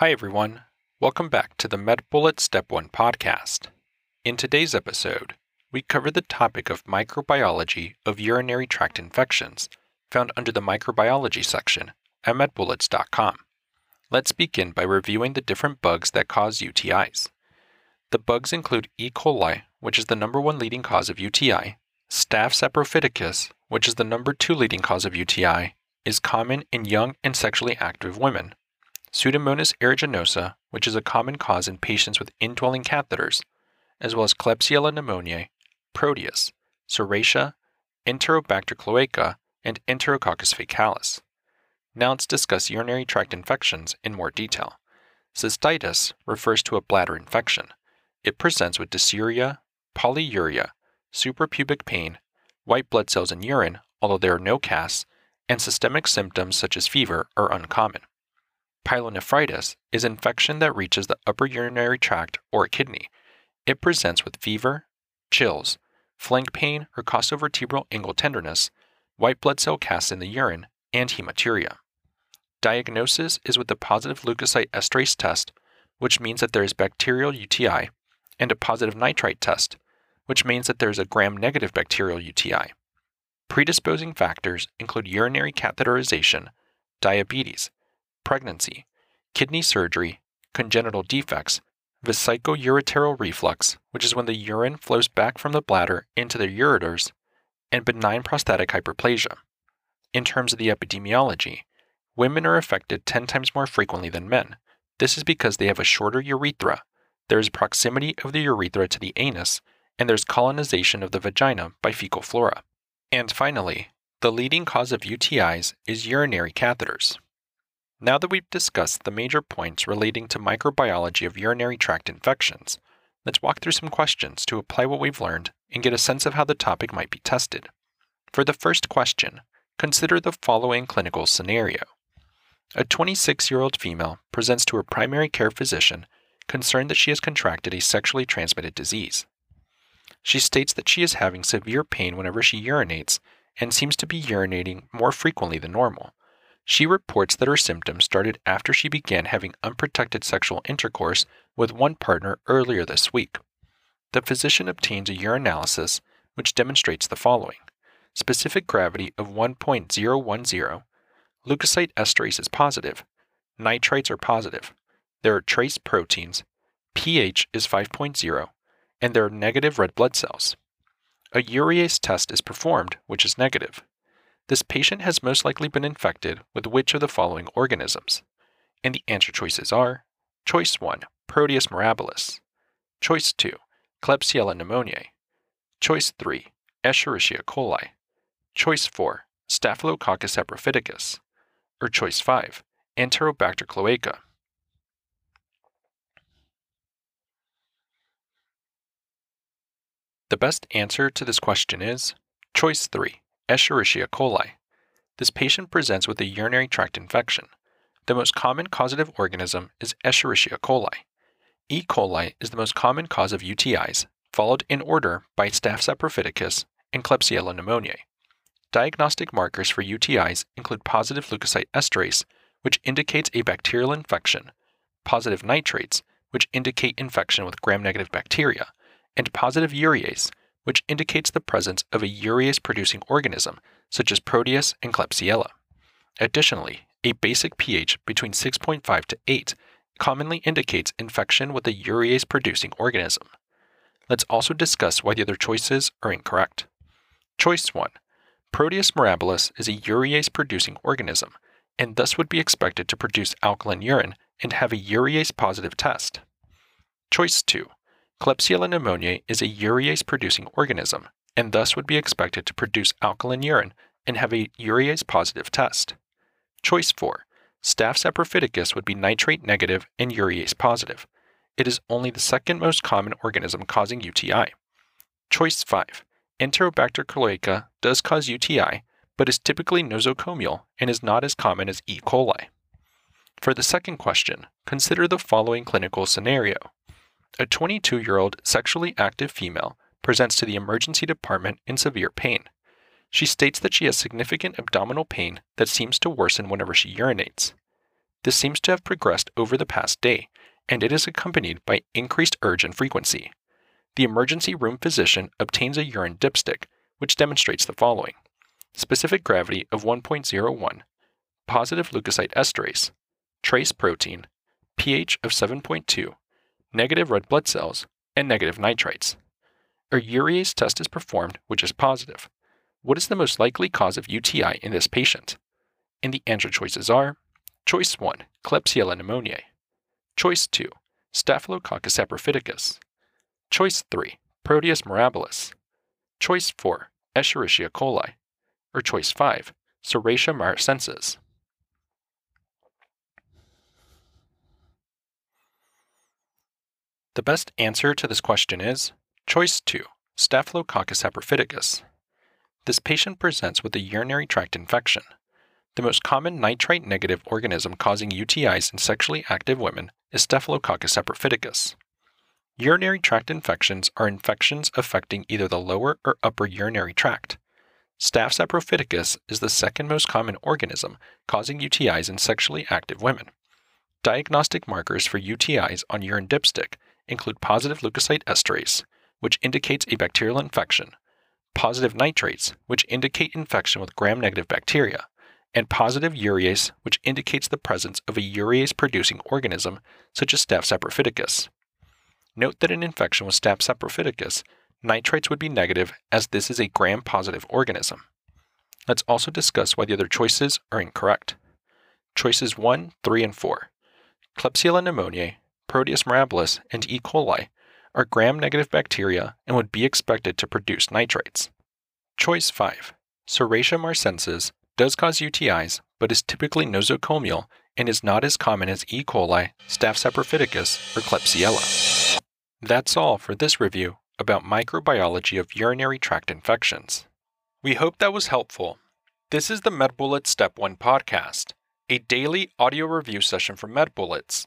Hi, everyone. Welcome back to the MedBullet Step 1 podcast. In today's episode, we cover the topic of microbiology of urinary tract infections, found under the microbiology section at medbullets.com. Let's begin by reviewing the different bugs that cause UTIs. The bugs include E. coli, which is the number one leading cause of UTI, Staph saprophyticus, which is the number two leading cause of UTI, is common in young and sexually active women. Pseudomonas aeruginosa, which is a common cause in patients with indwelling catheters, as well as Klebsiella pneumoniae, Proteus, Serratia, Enterobacter cloaca, and Enterococcus faecalis. Now let's discuss urinary tract infections in more detail. Cystitis refers to a bladder infection. It presents with dysuria, polyuria, suprapubic pain, white blood cells in urine, although there are no casts, and systemic symptoms such as fever are uncommon. Pyelonephritis is infection that reaches the upper urinary tract or kidney. It presents with fever, chills, flank pain or costovertebral angle tenderness, white blood cell casts in the urine, and hematuria. Diagnosis is with a positive leukocyte esterase test, which means that there is bacterial UTI, and a positive nitrite test, which means that there is a gram negative bacterial UTI. Predisposing factors include urinary catheterization, diabetes, pregnancy, kidney surgery, congenital defects, vesicoureteral reflux, which is when the urine flows back from the bladder into the ureters, and benign prostatic hyperplasia. In terms of the epidemiology, women are affected 10 times more frequently than men. This is because they have a shorter urethra. There is proximity of the urethra to the anus, and there's colonization of the vagina by fecal flora. And finally, the leading cause of UTIs is urinary catheters. Now that we've discussed the major points relating to microbiology of urinary tract infections, let's walk through some questions to apply what we've learned and get a sense of how the topic might be tested. For the first question, consider the following clinical scenario. A 26 year old female presents to her primary care physician concerned that she has contracted a sexually transmitted disease. She states that she is having severe pain whenever she urinates and seems to be urinating more frequently than normal. She reports that her symptoms started after she began having unprotected sexual intercourse with one partner earlier this week. The physician obtains a urinalysis which demonstrates the following specific gravity of 1.010, leukocyte esterase is positive, nitrites are positive, there are trace proteins, pH is 5.0, and there are negative red blood cells. A urease test is performed, which is negative. This patient has most likely been infected with which of the following organisms? And the answer choices are Choice 1, Proteus mirabilis. Choice 2, Klebsiella pneumoniae. Choice 3, Escherichia coli. Choice 4, Staphylococcus saprophyticus. Or choice 5, Enterobacter cloaca. The best answer to this question is choice 3, Escherichia coli. This patient presents with a urinary tract infection. The most common causative organism is Escherichia coli. E. coli is the most common cause of UTIs, followed in order by Staph saprophyticus and Klebsiella pneumoniae. Diagnostic markers for UTIs include positive leukocyte esterase, which indicates a bacterial infection, positive nitrates, which indicate infection with gram negative bacteria, and positive urease, which indicates the presence of a urease producing organism, such as Proteus and Klebsiella. Additionally, a basic pH between 6.5 to 8 commonly indicates infection with a urease producing organism. Let's also discuss why the other choices are incorrect. Choice 1 Proteus mirabilis is a urease producing organism, and thus would be expected to produce alkaline urine and have a urease positive test. Choice 2 Klebsiella pneumoniae is a urease producing organism and thus would be expected to produce alkaline urine and have a urease positive test. Choice 4. Staph saprophyticus would be nitrate negative and urease positive. It is only the second most common organism causing UTI. Choice 5. Enterobacter cloaca does cause UTI, but is typically nosocomial and is not as common as E. coli. For the second question, consider the following clinical scenario. A 22 year old sexually active female presents to the emergency department in severe pain. She states that she has significant abdominal pain that seems to worsen whenever she urinates. This seems to have progressed over the past day, and it is accompanied by increased urge and frequency. The emergency room physician obtains a urine dipstick, which demonstrates the following specific gravity of 1.01, positive leukocyte esterase, trace protein, pH of 7.2, negative red blood cells, and negative nitrites. A urease test is performed, which is positive. What is the most likely cause of UTI in this patient? And the answer choices are Choice 1, Klebsiella pneumoniae. Choice 2, Staphylococcus saprophyticus. Choice 3, Proteus mirabilis. Choice 4, Escherichia coli. Or choice 5, Serratia marcescens. The best answer to this question is choice 2, Staphylococcus saprophyticus. This patient presents with a urinary tract infection. The most common nitrite negative organism causing UTIs in sexually active women is Staphylococcus saprophyticus. Urinary tract infections are infections affecting either the lower or upper urinary tract. Staph saprophyticus is the second most common organism causing UTIs in sexually active women. Diagnostic markers for UTIs on urine dipstick include positive leukocyte esterase, which indicates a bacterial infection, positive nitrates, which indicate infection with gram negative bacteria, and positive urease, which indicates the presence of a urease producing organism such as Staph saprophyticus. Note that in infection with Staph saprophyticus, nitrates would be negative as this is a gram positive organism. Let's also discuss why the other choices are incorrect. Choices 1, 3, and 4. Klebsiella pneumoniae Proteus mirabilis, and E. coli are gram negative bacteria and would be expected to produce nitrates. Choice 5. Serratia marcescens does cause UTIs, but is typically nosocomial and is not as common as E. coli, Staph saprophyticus, or Klebsiella. That's all for this review about microbiology of urinary tract infections. We hope that was helpful. This is the MedBullets Step 1 podcast, a daily audio review session for MedBullets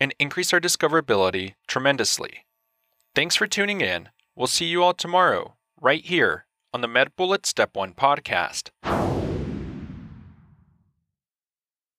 and increase our discoverability tremendously. Thanks for tuning in. We'll see you all tomorrow, right here on the MedBullets Step 1 podcast.